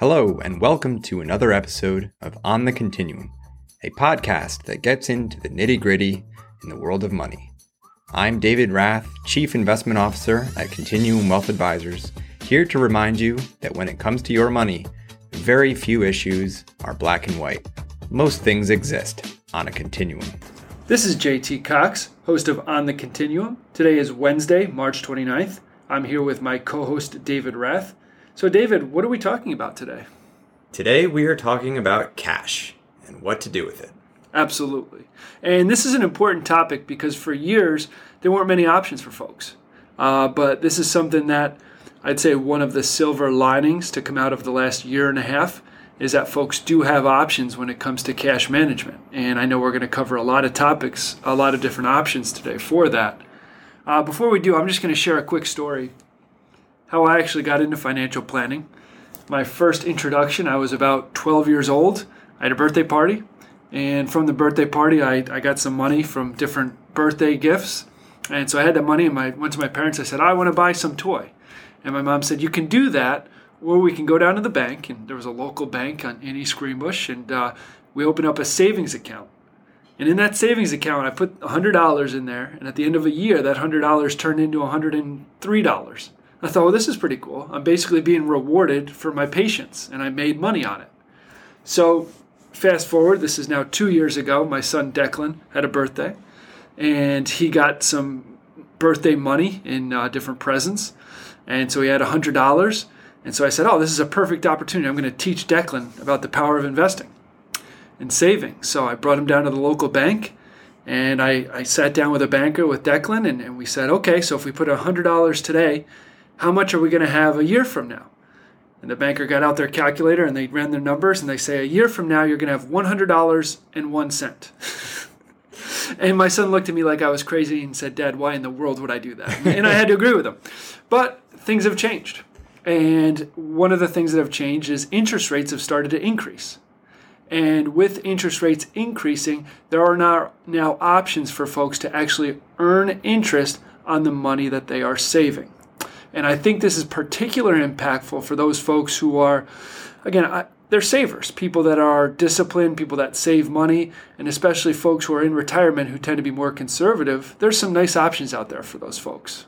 Hello, and welcome to another episode of On the Continuum, a podcast that gets into the nitty gritty in the world of money. I'm David Rath, Chief Investment Officer at Continuum Wealth Advisors, here to remind you that when it comes to your money, very few issues are black and white. Most things exist on a continuum. This is JT Cox, host of On the Continuum. Today is Wednesday, March 29th. I'm here with my co host, David Rath. So, David, what are we talking about today? Today we are talking about cash and what to do with it. Absolutely. And this is an important topic because for years there weren't many options for folks. Uh, but this is something that I'd say one of the silver linings to come out of the last year and a half is that folks do have options when it comes to cash management. And I know we're going to cover a lot of topics, a lot of different options today for that. Uh, before we do, I'm just going to share a quick story how I actually got into financial planning. My first introduction, I was about 12 years old. I had a birthday party, and from the birthday party, I, I got some money from different birthday gifts. And so I had the money, and I went to my parents. I said, I want to buy some toy. And my mom said, You can do that, or we can go down to the bank. And there was a local bank on, in East Greenbush, and uh, we opened up a savings account. And in that savings account, I put $100 in there. And at the end of a year, that $100 turned into $103. I thought, well, this is pretty cool. I'm basically being rewarded for my patience, and I made money on it. So, fast forward, this is now two years ago. My son Declan had a birthday, and he got some birthday money in uh, different presents. And so he had $100. And so I said, oh, this is a perfect opportunity. I'm going to teach Declan about the power of investing and saving. So I brought him down to the local bank. And I, I sat down with a banker with Declan, and, and we said, okay, so if we put $100 today, how much are we going to have a year from now? And the banker got out their calculator and they ran their numbers and they say, a year from now, you're going to have $100 and one cent. and my son looked at me like I was crazy and said, Dad, why in the world would I do that? and I had to agree with him. But things have changed. And one of the things that have changed is interest rates have started to increase. And with interest rates increasing, there are now, now options for folks to actually earn interest on the money that they are saving. And I think this is particularly impactful for those folks who are, again, I, they're savers, people that are disciplined, people that save money, and especially folks who are in retirement who tend to be more conservative. There's some nice options out there for those folks.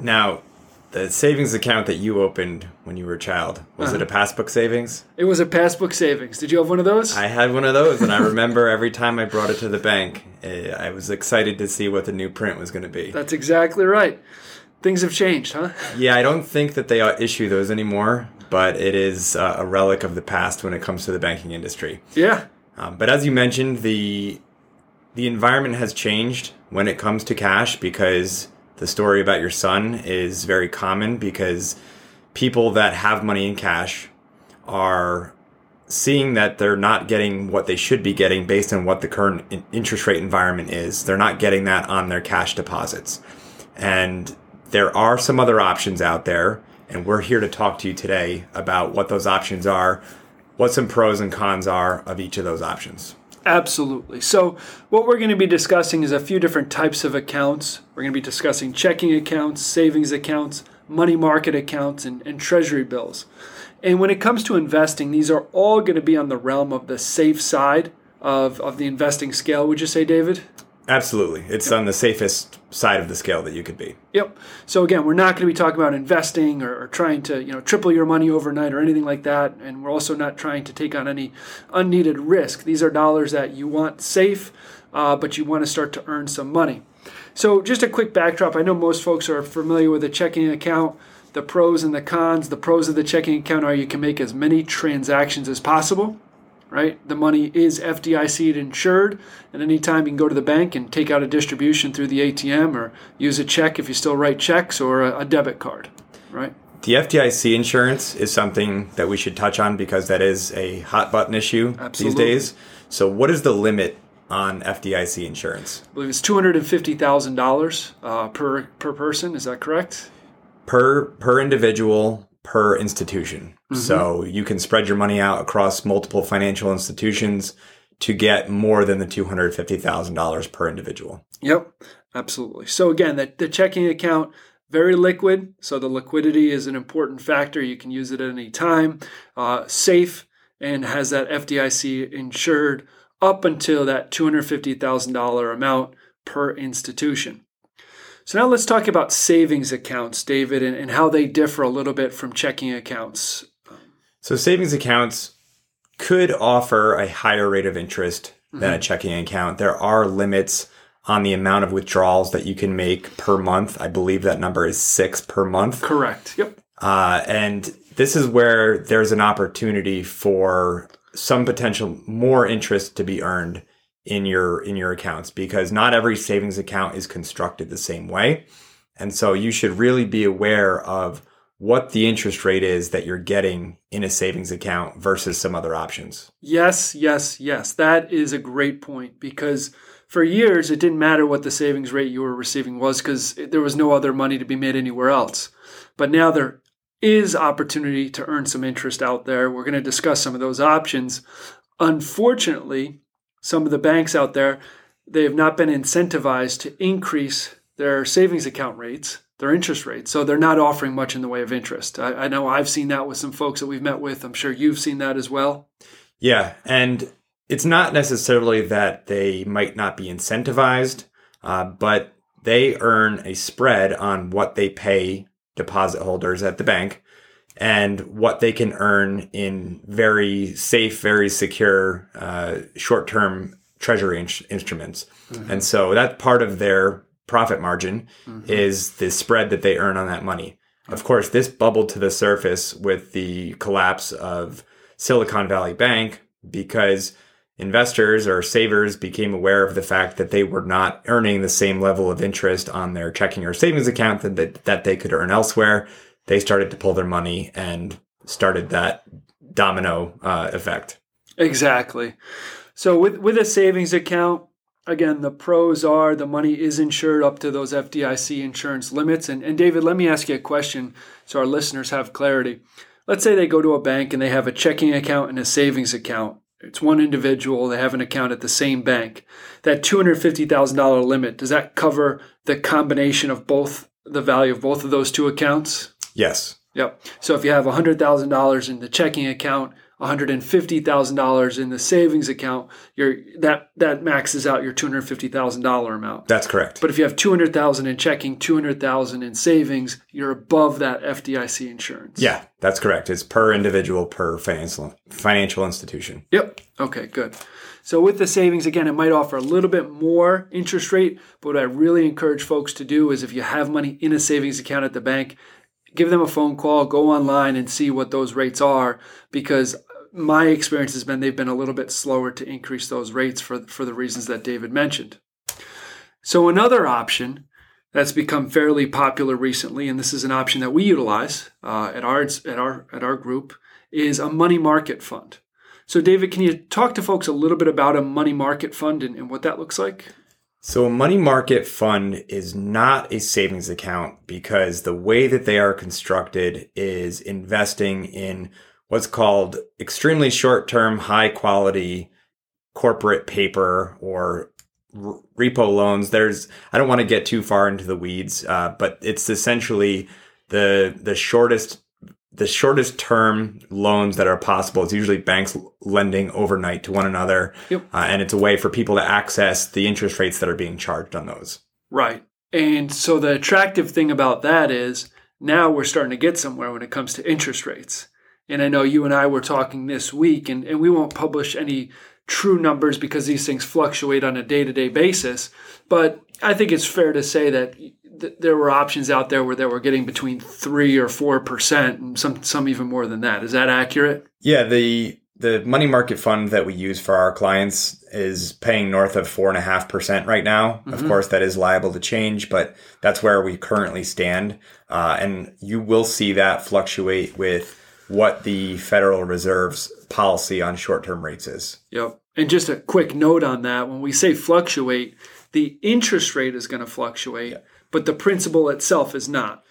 Now, the savings account that you opened when you were a child was uh-huh. it a passbook savings? It was a passbook savings. Did you have one of those? I had one of those, and I remember every time I brought it to the bank, eh, I was excited to see what the new print was going to be. That's exactly right things have changed, huh? Yeah, I don't think that they issue those anymore, but it is uh, a relic of the past when it comes to the banking industry. Yeah. Um, but as you mentioned, the the environment has changed when it comes to cash because the story about your son is very common because people that have money in cash are seeing that they're not getting what they should be getting based on what the current interest rate environment is. They're not getting that on their cash deposits. And there are some other options out there, and we're here to talk to you today about what those options are, what some pros and cons are of each of those options. Absolutely. So, what we're going to be discussing is a few different types of accounts. We're going to be discussing checking accounts, savings accounts, money market accounts, and, and treasury bills. And when it comes to investing, these are all going to be on the realm of the safe side of, of the investing scale, would you say, David? Absolutely. It's on the safest side of the scale that you could be. Yep. So again, we're not going to be talking about investing or, or, trying to, you know, triple your money overnight or anything like that. And we're also not trying to take on any unneeded risk. These are dollars that you want safe, uh, but you want to start to earn some money. So just a quick backdrop. I know most folks are familiar with a checking account. The pros and the cons. The pros of the checking account are you can make as many transactions as possible right? The money is FDIC insured, and anytime you can go to the bank and take out a distribution through the ATM or use a check if you still write checks or a, a debit card, right? The FDIC insurance is something that we should touch on because that is a hot button issue Absolutely. these days. So, what is the limit on FDIC insurance? I believe it's two hundred and fifty thousand uh, dollars per per person. Is that correct? Per per individual per institution. Mm-hmm. So you can spread your money out across multiple financial institutions to get more than the $250,000 per individual. Yep, absolutely. So again, the, the checking account, Very liquid, so the liquidity is an important factor. You can use it at any time. Uh, safe and has that FDIC insured up until that $250,000 amount per institution. So now let's talk about savings accounts, David, and, and how they differ a little bit from checking accounts. So savings accounts could offer a higher rate of interest than mm-hmm. a checking account. There are limits on the amount of withdrawals that you can make per month. I believe that number is six per month. Correct. Yep. Uh, and this is where there's an opportunity for some potential more interest to be earned in your in your accounts because not every savings account is constructed the same way. And so you should really be aware of what the interest rate is that you're getting in a savings account versus some other options. Yes, yes, yes. That is a great point because for years it didn't matter what the savings rate you were receiving was because there was no other money to be made anywhere else. But now there is opportunity to earn some interest out there. We're going to discuss some of those options. Unfortunately, some of the banks out there, they have not been incentivized to increase their savings account rates, their interest rates. So they're not offering much in the way of interest. I, I know I've seen that with some folks that we've met with. I'm sure you've seen that as well. Yeah. And it's not necessarily that they might not be incentivized, uh, but they earn a spread on what they pay deposit holders at the bank and what they can earn in very safe, very secure uh, short term treasury in- instruments. Mm-hmm. And so that part of their profit margin mm-hmm. is the spread that they earn on that money. Of course, this bubbled to the surface with the collapse of Silicon Valley Bank because investors or savers became aware of the fact that they were not earning the same level of interest on their checking or savings account that, that they could earn elsewhere they started to pull their money and started that domino uh, effect. Exactly. So with with a savings account, again, the pros are the money is insured up to those FDIC insurance limits. And, and David, let me ask you a question so our listeners have clarity. Let's say they go to a bank and they have a checking account and a savings account. It's one individual, they have an account at the same bank. That $250,000 limit, does that cover the combination of both the value of both of those two accounts? Yes. Yep. So if you have $100,000 in the checking account, $150,000 in the savings account, your that that maxes out your $250,000 amount. That's correct. But if you have 200,000 in checking, 200,000 in savings, you're above that FDIC insurance. Yeah, that's correct. It's per individual per financial financial institution. Yep. Okay, good. So with the savings again, it might offer a little bit more interest rate, but what I really encourage folks to do is if you have money in a savings account at the bank, give them a phone call, go online and see what those rates are because my experience has been they've been a little bit slower to increase those rates for, for the reasons that David mentioned. So, another option that's become fairly popular recently, and this is an option that we utilize uh, at, our, at, our, at our group, is a money market fund. So, David, can you talk to folks a little bit about a money market fund and, and what that looks like? So, a money market fund is not a savings account because the way that they are constructed is investing in what's called extremely short term, high quality corporate paper or repo loans. There's, I don't want to get too far into the weeds, uh, but it's essentially the, the shortest the shortest term loans that are possible. It's usually banks lending overnight to one another. Yep. Uh, and it's a way for people to access the interest rates that are being charged on those. Right. And so the attractive thing about that is now we're starting to get somewhere when it comes to interest rates. And I know you and I were talking this week, and, and we won't publish any true numbers because these things fluctuate on a day to day basis. But I think it's fair to say that th- there were options out there where they were getting between three or four percent, and some some even more than that. Is that accurate? Yeah, the the money market fund that we use for our clients is paying north of four and a half percent right now. Mm-hmm. Of course, that is liable to change, but that's where we currently stand. Uh, and you will see that fluctuate with what the Federal Reserve's policy on short term rates is. Yep. And just a quick note on that when we say fluctuate, the interest rate is going to fluctuate. But the principal itself is not.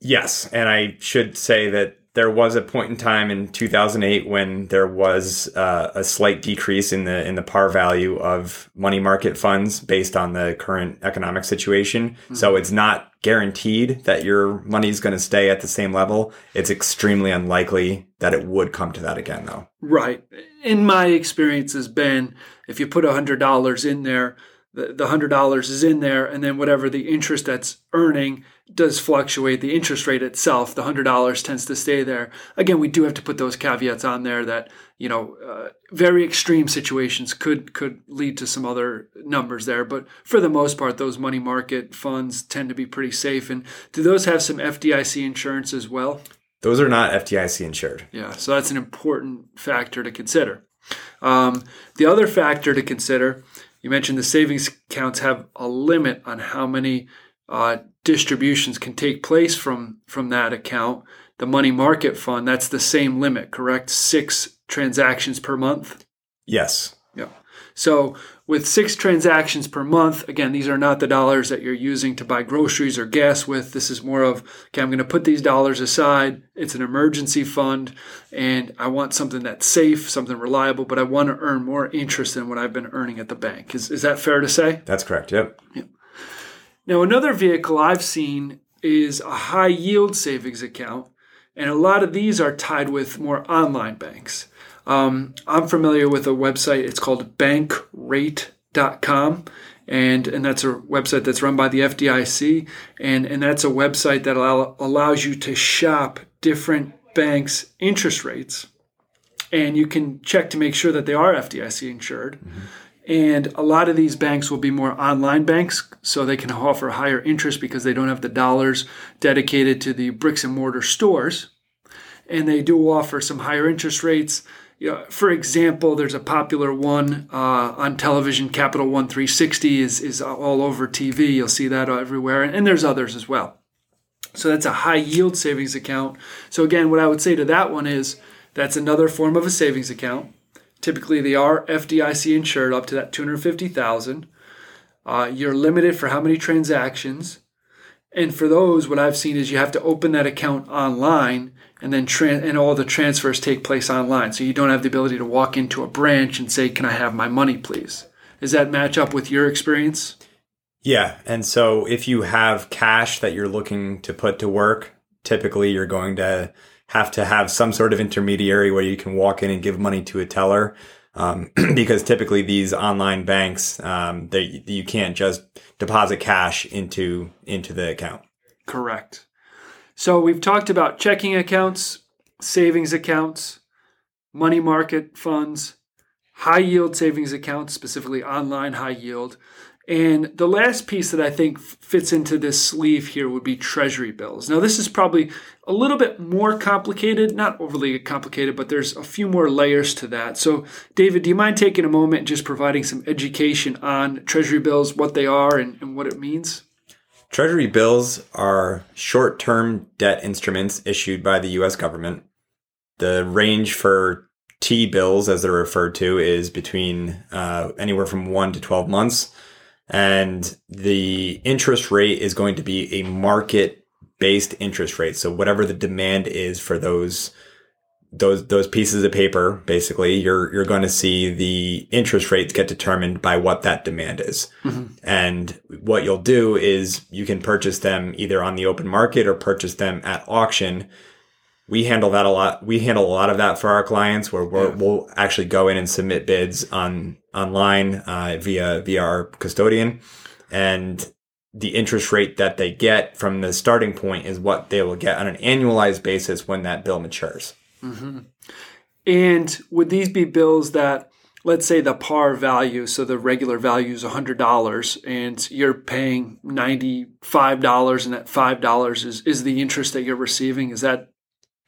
Yes, and I should say that there was a point in time in 2008 when there was uh, a slight decrease in the in the par value of money market funds based on the current economic situation. Mm-hmm. So it's not guaranteed that your money is going to stay at the same level, it's extremely unlikely that it would come to that again, though. Right. In my experience has been if you put $100 in there, the, the $100 is in there, and then whatever the interest that's earning does fluctuate. The interest rate itself, the $100 tends to stay there. Again, we do have to put those caveats on there that, you know, uh, very extreme situations could could lead to some other numbers there, but for the most part those money market funds tend to be pretty safe and do those have some FDIC insurance as well? Those are not FDIC insured. Yeah, so that's an important factor to consider. Um, the other factor to consider you mentioned the savings accounts have a limit on how many uh, distributions can take place from from that account. The money market fund, that's the same limit, correct? Six transactions per month. Yes. So with six transactions per month, again, these are not the dollars that you're using to buy groceries or gas with. This is more of, okay, I'm going to put these dollars aside. It's an emergency fund, and I want something that's safe, something reliable, but I want to earn more interest than what I've been earning at the bank. Is, is that fair to say? That's correct. Yep. Yeah. Now, another vehicle I've seen is a high yield savings account, and a lot of these are tied with more online banks. Um, I'm familiar with a website. It's called bankrate.com. And, and that's a website that's run by the FDIC. And, and that's a website that allow, allows you to shop different banks' interest rates. And you can check to make sure that they are FDIC insured. Mm-hmm. And a lot of these banks will be more online banks, so they can offer higher interest because they don't have the dollars dedicated to the bricks and mortar stores. And they do offer some higher interest rates for example, there's a popular one uh, on television, Capital One 360 is, is all over TV. You'll see that everywhere, and there's others as well. So that's a high yield savings account. So again, what I would say to that one is that's another form of a savings account. Typically, they are FDIC insured up to that 250,000. Uh, you're limited for how many transactions. And for those, what I've seen is you have to open that account online and then and all the transfers take place online. So you don't have the ability to walk into a branch and say, "Can I have my money, please?" Does that match up with your experience? Yeah, and so if you have cash that you're looking to put to work, typically you're going to have to have some sort of intermediary where you can walk in and give money to a teller. Um, because typically these online banks, um, they, you can't just deposit cash into into the account. Correct. So we've talked about checking accounts, savings accounts, money market funds, high yield savings accounts, specifically online high yield. And the last piece that I think fits into this sleeve here would be treasury bills. Now, this is probably a little bit more complicated, not overly complicated, but there's a few more layers to that. So, David, do you mind taking a moment and just providing some education on treasury bills, what they are, and, and what it means? Treasury bills are short term debt instruments issued by the US government. The range for T bills, as they're referred to, is between uh, anywhere from one to 12 months. And the interest rate is going to be a market based interest rate. So, whatever the demand is for those those those pieces of paper basically you're you're going to see the interest rates get determined by what that demand is mm-hmm. and what you'll do is you can purchase them either on the open market or purchase them at auction we handle that a lot we handle a lot of that for our clients where we yeah. will actually go in and submit bids on online uh, via via our custodian and the interest rate that they get from the starting point is what they will get on an annualized basis when that bill matures Mm-hmm. And would these be bills that, let's say, the par value, so the regular value is $100, and you're paying $95, and that $5 is, is the interest that you're receiving? Is that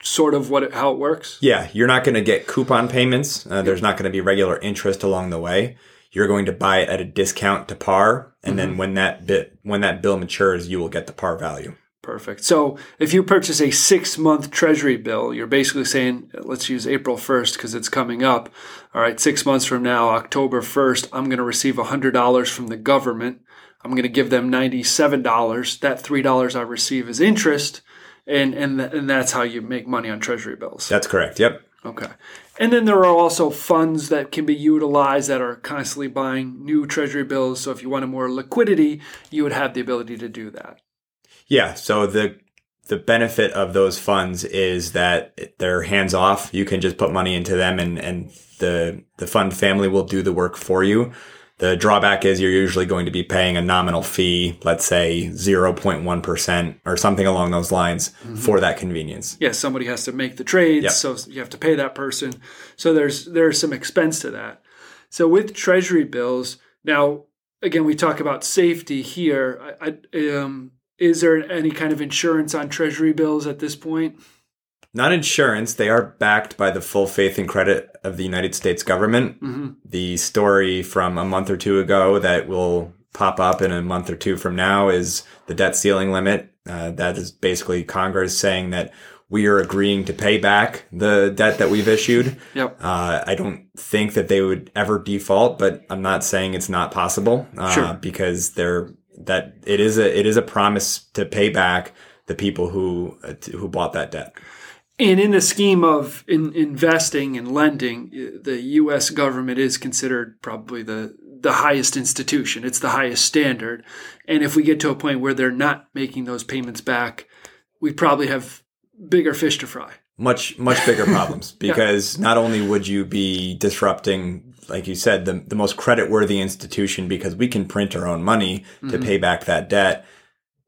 sort of what it, how it works? Yeah, you're not going to get coupon payments. Uh, there's not going to be regular interest along the way. You're going to buy it at a discount to par, and mm-hmm. then when that bit when that bill matures, you will get the par value. Perfect. So if you purchase a six month treasury bill, you're basically saying, let's use April 1st because it's coming up. All right, six months from now, October 1st, I'm going to receive $100 from the government. I'm going to give them $97. That $3 I receive is interest. And, and, and that's how you make money on treasury bills. That's correct. Yep. Okay. And then there are also funds that can be utilized that are constantly buying new treasury bills. So if you wanted more liquidity, you would have the ability to do that. Yeah. So the the benefit of those funds is that they're hands off. You can just put money into them and, and the, the fund family will do the work for you. The drawback is you're usually going to be paying a nominal fee, let's say 0.1% or something along those lines mm-hmm. for that convenience. Yes, somebody has to make the trades, yep. so you have to pay that person. So there's there's some expense to that. So with treasury bills, now again we talk about safety here. I, I um, is there any kind of insurance on treasury bills at this point? Not insurance. They are backed by the full faith and credit of the United States government. Mm-hmm. The story from a month or two ago that will pop up in a month or two from now is the debt ceiling limit. Uh, that is basically Congress saying that we are agreeing to pay back the debt that we've issued. Yep. Uh, I don't think that they would ever default, but I'm not saying it's not possible uh, sure. because they're that it is a it is a promise to pay back the people who uh, who bought that debt. And in the scheme of in, investing and lending, the U.S. government is considered probably the the highest institution. It's the highest standard. And if we get to a point where they're not making those payments back, we probably have bigger fish to fry. Much much bigger problems because yeah. not only would you be disrupting like you said, the, the most credit worthy institution because we can print our own money to mm-hmm. pay back that debt.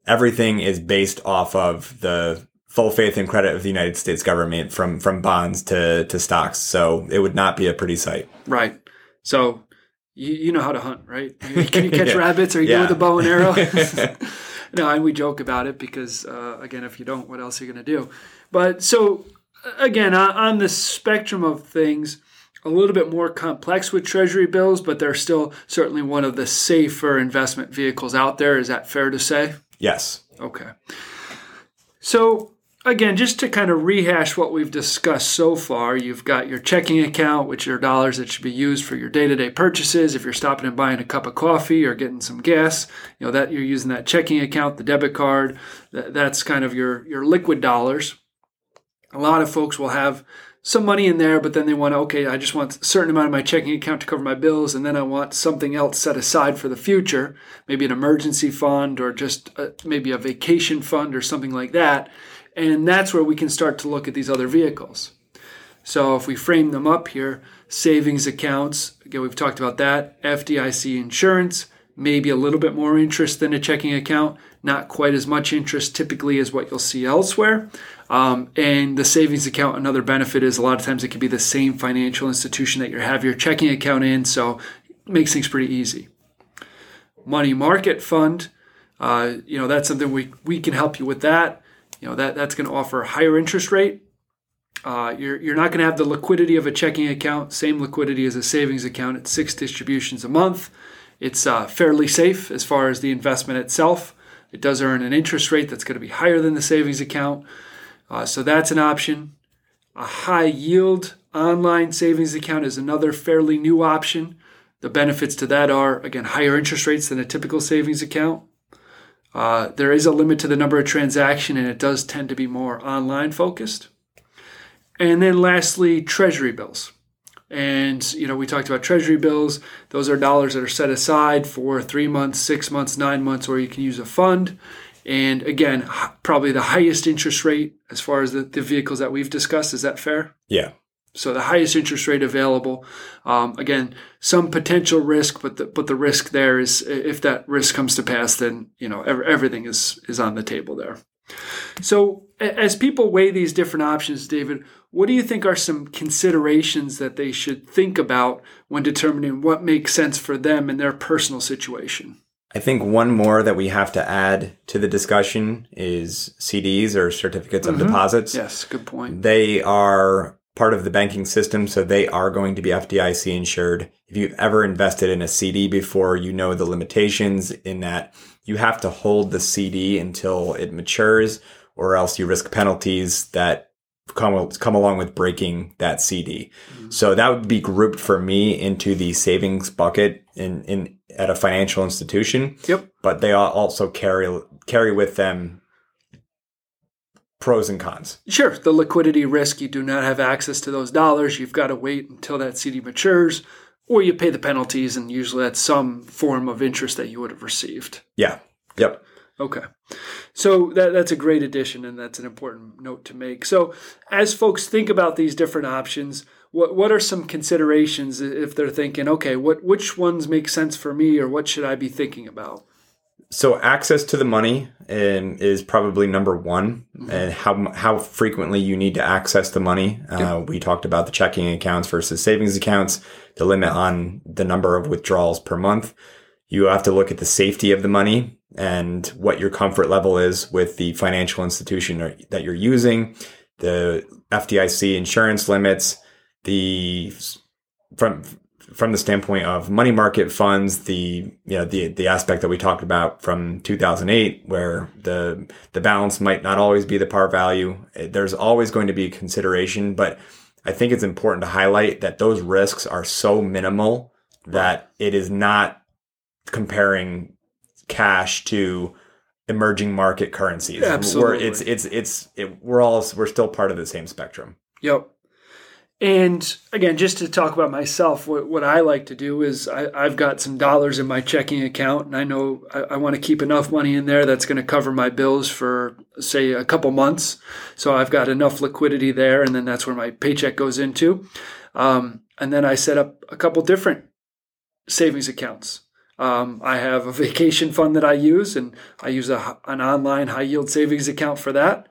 Everything is based off of the full faith and credit of the United States government from, from bonds to, to stocks. So it would not be a pretty sight. Right. So you, you know how to hunt, right? Can you catch yeah. rabbits or you yeah. go with a bow and arrow? no, and we joke about it because, uh, again, if you don't, what else are you going to do? But so, again, on the spectrum of things, a little bit more complex with treasury bills, but they're still certainly one of the safer investment vehicles out there. Is that fair to say? Yes. Okay. So, again, just to kind of rehash what we've discussed so far, you've got your checking account, which are dollars that should be used for your day-to-day purchases. If you're stopping and buying a cup of coffee or getting some gas, you know that you're using that checking account, the debit card. That's kind of your your liquid dollars. A lot of folks will have some money in there, but then they want to, okay, I just want a certain amount of my checking account to cover my bills, and then I want something else set aside for the future, maybe an emergency fund or just a, maybe a vacation fund or something like that. And that's where we can start to look at these other vehicles. So if we frame them up here, savings accounts, again, we've talked about that, FDIC insurance, maybe a little bit more interest than a checking account, not quite as much interest typically as what you'll see elsewhere. Um, and the savings account, another benefit is a lot of times it can be the same financial institution that you have your checking account in, so it makes things pretty easy. Money market fund, uh, you know, that's something we, we can help you with that. You know, that, that's going to offer a higher interest rate. Uh, you're, you're not going to have the liquidity of a checking account, same liquidity as a savings account. It's six distributions a month. It's uh, fairly safe as far as the investment itself. It does earn an interest rate that's going to be higher than the savings account. Uh, so that's an option. A high yield online savings account is another fairly new option. The benefits to that are, again, higher interest rates than a typical savings account. Uh, there is a limit to the number of transaction, and it does tend to be more online focused. And then lastly, treasury bills. And, you know, we talked about treasury bills. Those are dollars that are set aside for three months, six months, nine months, or you can use a fund. And again, probably the highest interest rate as far as the, the vehicles that we've discussed. Is that fair? Yeah. So the highest interest rate available. Um, again, some potential risk, but the, but the risk there is if that risk comes to pass, then you know everything is is on the table there. So as people weigh these different options, David, what do you think are some considerations that they should think about when determining what makes sense for them in their personal situation? I think one more that we have to add to the discussion is CDs or certificates mm-hmm. of deposits. Yes, good point. They are part of the banking system, so they are going to be FDIC insured. If you've ever invested in a CD before, you know the limitations in that you have to hold the CD until it matures, or else you risk penalties that come come along with breaking that CD. Mm-hmm. So that would be grouped for me into the savings bucket in in at a financial institution. Yep. But they also carry carry with them pros and cons. Sure, the liquidity risk you do not have access to those dollars. You've got to wait until that CD matures or you pay the penalties and usually that's some form of interest that you would have received. Yeah. Yep. Okay. So that, that's a great addition, and that's an important note to make. So, as folks think about these different options, what, what are some considerations if they're thinking, okay, what which ones make sense for me, or what should I be thinking about? So, access to the money um, is probably number one, Mm-hmm. and how how frequently you need to access the money. Uh, we talked about the checking accounts versus savings accounts, the limit on the number of withdrawals per month. You have to look at the safety of the money and what your comfort level is with the financial institution or- that you're using, the FDIC insurance limits, the from from the standpoint of money market funds, the you know the the aspect that we talked about from 2008, where the the balance might not always be the par value. Eh, There's always going to be a consideration, but I think it's important to highlight that those risks are so minimal that it is not comparing cash to emerging market currencies. Absolutely. We're, it's it's it's it, we're all we're still part of the same spectrum. Yep. And again, just to talk about myself, what, what I like to do is I, I've got some dollars in my checking account, and I know I, I want to keep enough money in there that's going to cover my bills for, say, a couple months. So I've got enough liquidity there, and then that's where my paycheck goes into. Um, and then I set up a couple different savings accounts. Um, I have a vacation fund that I use, and I use a, an online high yield savings account for that.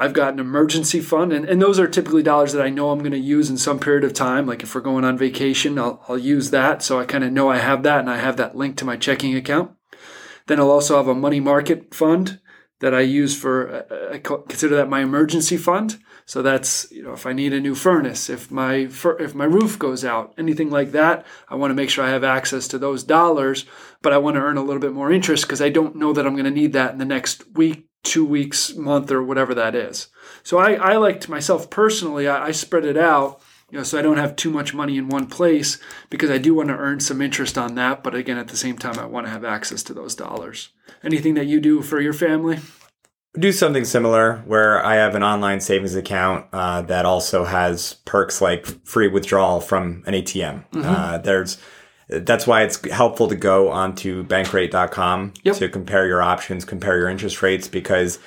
I've got an emergency fund, and, and those are typically dollars that I know I'm going to use in some period of time. Like if we're going on vacation, I'll, I'll use that. So I kind of know I have that, and I have that linked to my checking account. Then I'll also have a money market fund that I use for, uh, I consider that my emergency fund. So that's, you know, if I need a new furnace, if my, if my roof goes out, anything like that, I want to make sure I have access to those dollars, but I want to earn a little bit more interest because I don't know that I'm going to need that in the next week, two weeks, month, or whatever that is. So I, I like to myself personally, I, I spread it out, you know, so I don't have too much money in one place because I do want to earn some interest on that. But again, at the same time, I want to have access to those dollars. Anything that you do for your family? do something similar where I have an online savings account uh, that also has perks like free withdrawal from an ATM. Uh, there's that's why it's helpful to go onto bankrate.com Yep. to compare your options, compare your interest rates because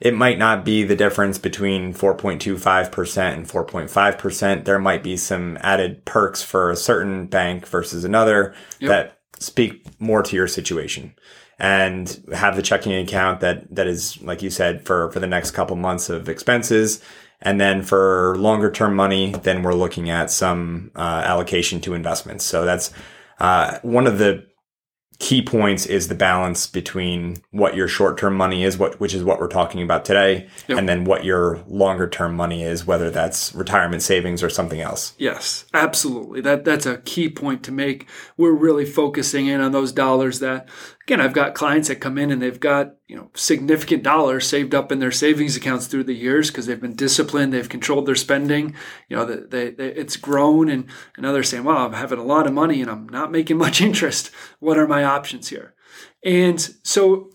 it might not be the difference between 4.25% and 4.5%. There might be some added perks for a certain bank versus another that speak more to your situation and have the checking account that that is like you said for for the next couple months of expenses and then for longer term money then we're looking at some uh, allocation to investments so that's uh, one of the key points is the balance between what your short term money is what which is what we're talking about today Yep. and then what your longer term money is whether that's retirement savings or something else Yes, absolutely. That that's a key point to make. We're really focusing in on those dollars that again, I've got clients that come in and they've got, you know, significant dollars saved up in their savings accounts through the years because they've been disciplined, they've controlled their spending, you know, they, they, it's grown and and others saying, "Wow, I'm having a lot of money and I'm not making much interest. What are my options here?" And so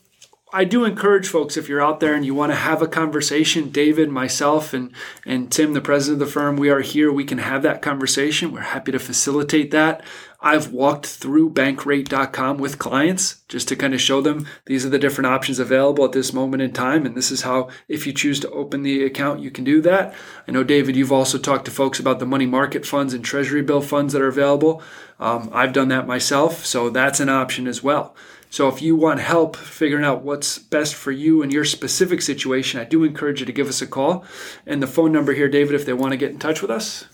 I do encourage folks if you're out there and you want to have a conversation, David, myself, and and Tim, the president of the firm, we are here. We can have that conversation. We're happy to facilitate that. I've walked through bankrate.com with clients just to kind of show them these are the different options available at this moment in time. And this is how, if you choose to open the account, you can do that. I know, David, you've also talked to folks about the money market funds and treasury bill funds that are available. Um, I've done that myself. So that's an option as well. So if you want help figuring out what's best for you and your specific situation, I do encourage you to give us a call. And the phone number here, David, if they want to get in touch with us.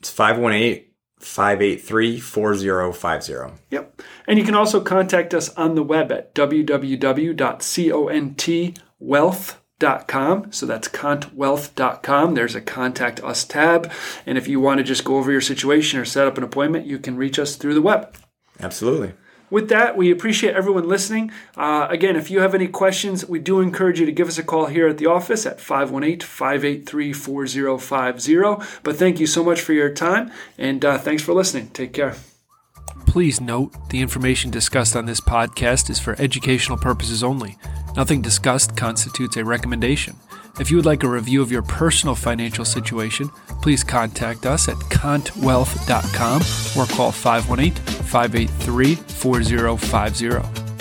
it's 518 583 4050 Yep. And you can also contact us on the web at www.contwealth.com. So that's contwealth.com. There's a contact us tab. And if you want to just go over your situation or set up an appointment, you can reach us through the web. absolutely With that, we appreciate everyone listening. Uh, again, if you have any questions, we do encourage you to give us a call here at the office at 518 583 4050. But thank you so much for your time, and uh, thanks for listening. Take care. Please note the information discussed on this podcast is for educational purposes only. Nothing discussed constitutes a recommendation. If you would like a review of your personal financial situation, please contact us at contwealth.com or call 518 583 4050.